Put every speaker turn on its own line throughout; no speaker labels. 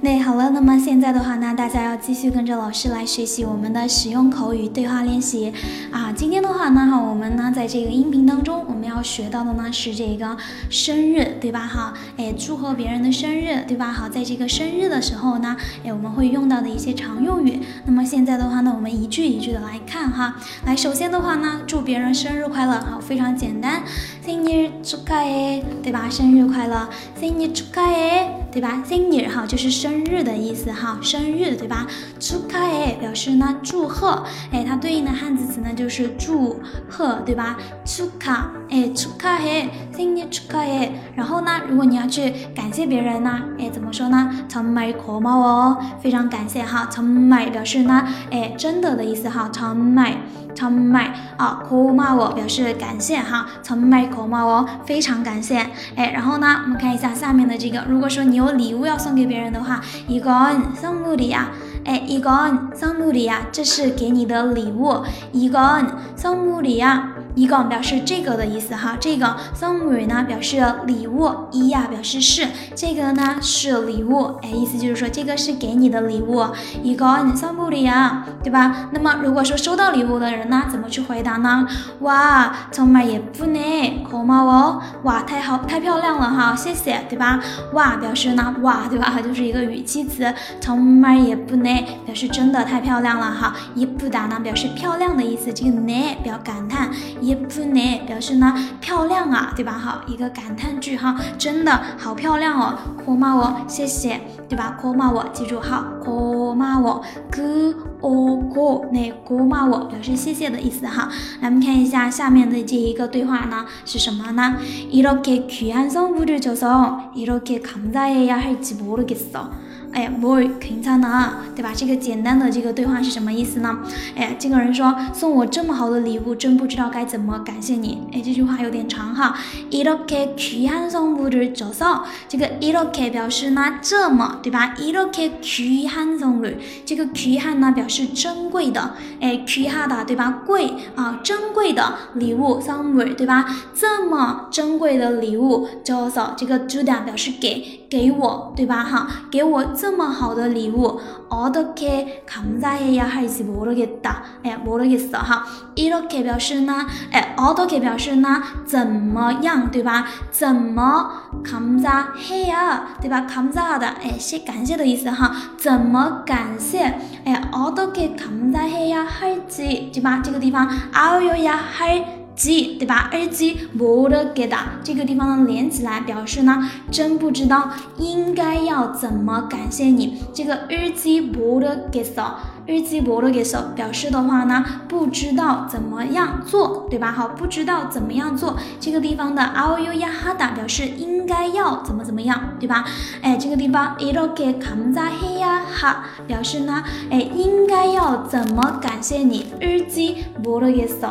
那好了，那么现在的话呢，大家要继续跟着老师来学习我们的使用口语对话练习啊。今天的话呢，哈，我们呢在这个音频当中，我们要学到的呢是这个生日，对吧？哈，哎，祝贺别人的生日，对吧？好，在这个生日的时候呢，哎，我们会用到的一些常用语。那么现在的话呢，我们一句一句的来看哈。来，首先的话呢，祝别人生日快乐，好，非常简单，生日祝卡诶，对吧？生日快乐，生日祝卡诶，对吧？生日哈就是生。生日的意思哈，生日对吧？祝卡诶表示呢祝贺，哎，它对应的汉字词呢就是祝贺，对吧？祝卡哎，祝卡诶，生日祝卡诶。然后呢，如果你要去感谢别人呢，哎，怎么说呢？정말고마워非常感谢哈，정말表示呢，哎，真的的意思哈，정말 정말啊，고마워表示感谢哈，정말고마워非常感谢。哎，然后呢，我们看一下下面的这个，如果说你有礼物要送给别人的话。一个送物里呀，哎，一个送物里呀，这是给你的礼物。一个送物里呀， 一个表示这个的意思哈。这个送物呢表示礼物，一呀表示是，这个呢是礼物，哎，意思就是说这个是给你的礼物。一个送物里呀，对吧？那么如果说收到礼物的人呢，怎么去回答呢？哇，정말예쁘네고마워哇，太好，太漂亮了哈，谢谢，对吧？哇表示呢，哇，对吧？就是一个语气词，정말예쁘네表示真的太漂亮了哈，예쁘다呢表示漂亮的意思，这个네表感叹， 예쁘네表示呢漂亮啊，对吧？好，一个感叹句哈，真的好漂亮哦，고마워谢谢，对吧？고마워记住哈，고마워그오고那고마워表示谢谢的意思哈。来，我们看一下下面的这一个对话呢是什么呢？이렇게귀한선물을줘서이렇게감사해야할지모르겠어 哎，뭘 괜찮 아， 对吧？这个简单的这个对话是什么意思呢？哎，这个人说送我这么好的礼物，真不知道该怎么感谢你。哎，这句话有点长哈。이렇게귀한선물을줘 서， 这个이렇게表示呢这么，对吧？이렇게귀한선 물， 这个귀한呢表示珍贵的，哎，귀하 다， 对吧？贵啊，珍贵的礼物，선 물， 对吧？这么珍贵的礼物，줘 서， 这个주다表示给，给我，对吧？哈，给我。 这么好的礼物，어떻게감사해야할지모르겠 다。 哎，모르겠어哈。이렇게表示呢，哎，어떻게表示呢？怎么样，对吧？怎么감사해 야， 对吧？감사的，哎，谢感谢的意思哈。怎么感谢？哎，어떻게감사해야할 지， 对吧？这个地方，아요야할 鸡，对吧？日鸡不得给的这个地方呢连起来，表示呢真不知道应该要怎么感谢你。这个日鸡不得给手，日鸡不得给手，表示的话呢不知道怎么样做，对吧？好，不知道怎么样做，这个地方的 a 유야哈다表示应该要怎么怎么样，对吧？哎，这个地方이렇게감사해呀哈表示呢，哎，应该要怎么感谢你？日鸡不得给手。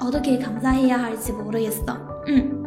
어떻게감사해야할지모르겠어嗯。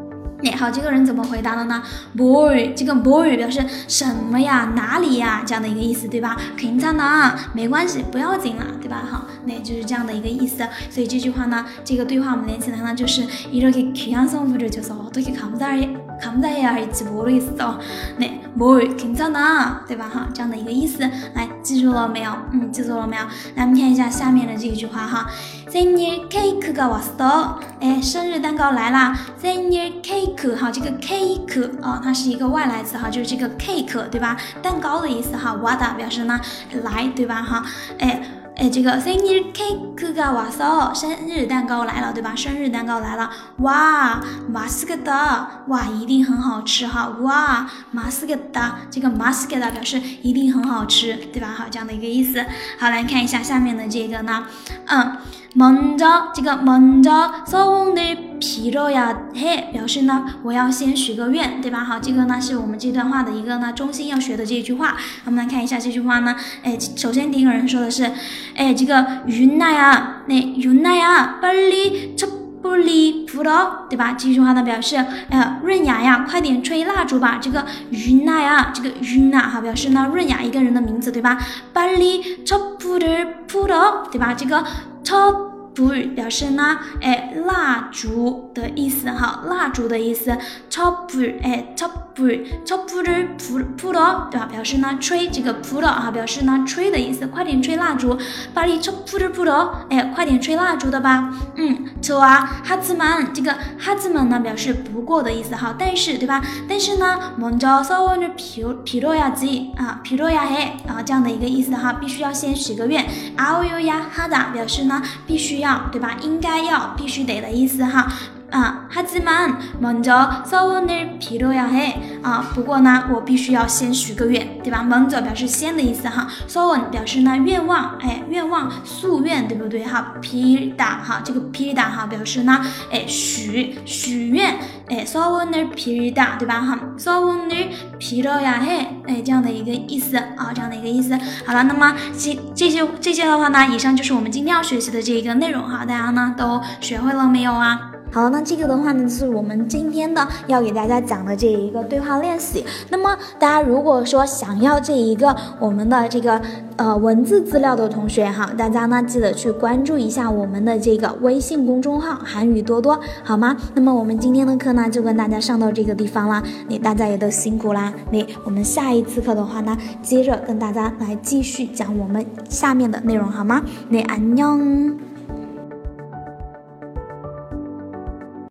好，这个人怎么回答的呢？boy，这个 boy 表示什么呀？哪里呀？这样的一个意思，对吧？괜찮 아， 没关系，不要紧了，对吧？好，那就是这样的一个意思。所以这句话呢，这个对话我们连起来呢，就是이렇게귀한선물을줘서어떻게감사해감사해야할지모르겠어那 boy 괜찮 아， 对吧？哈，这样的一个意思，来 记住了没有？嗯，记住了没有？来，我们看一下下面的这一句话哈，senior cake ga waso，哎，生日蛋糕来啦！senior cake，哈，这个 cake 啊，它是一个外来词哈，就是这个 cake 对吧？蛋糕的意思哈，what 表示呢来对吧？哈，哎。哎， 哎，这个生日 cake 가왔 어， 生日蛋糕来了，对吧？生日蛋糕来了，哇，맛있겠 다， 哇，一定很好吃哈，哇，맛있겠 다， 这个맛있겠다表示一定很好吃，对吧？好，这样的一个意思。好，来看一下下面的这个呢，嗯。 먼저这个먼저소원을빌어야해表示呢，我要先许个愿，对吧？好，这个呢是我们这段话的一个呢中心要学的这句话。我们来看一下这句话呢，哎，首先第一个人说的是，哎，这个윤나 야， 那윤나 야， 빨리촛불이불 어， 对吧？这句话呢表示，呃，润雅呀，快点吹蜡烛吧。这个윤나 야， 这个윤나哈表示呢润雅一个人的名字，对吧？빨리촛불을불 어， 对吧？这个。 top 超不表示呢，哎，蜡烛的意思哈，蜡烛的意思。超不哎，超不超不的扑扑的，对吧？表示呢吹这个扑的啊，表示呢吹的意思。快点吹蜡烛，巴黎超扑的扑的，哎，快点吹蜡烛的吧。嗯，错啊，哈兹曼这个哈兹曼呢表示不过的意思哈，但是对吧？但是呢，먼저소원을빌빌어야지啊，빌어야해啊，这样的一个意思哈，必须要先许个愿。아오요야하다表示呢必须。 要对吧？应该要，必须得的意思哈。啊，하지만먼저소원을빌어야해啊。不过呢，我必须要先许个愿，对吧？먼저表示先的意思哈。소원表示呢愿望，哎，愿望、夙愿，对不对哈？빌다哈，这个빌다哈表示呢，哎，许许愿，哎，소원을빌 다， 对吧哈？소원을빌어야 해， 哎，这样的一个意思啊，这样的一个意思。好了，那么这这些这些的话呢，以上就是我们今天要学习的这一个内容哈。大家呢都学会了没有啊？ 好，那这个的话呢，就是我们今天的要给大家讲的这一个对话练习。那么大家如果说想要这一个我们的这个呃文字资料的同学哈，大家呢记得去关注一下我们的这个微信公众号“韩语多多”，好吗？那么我们今天的课呢就跟大家上到这个地方啦，你大家也都辛苦啦。那我们下一次课的话呢，接着跟大家来继续讲我们下面的内容，好吗？那安녕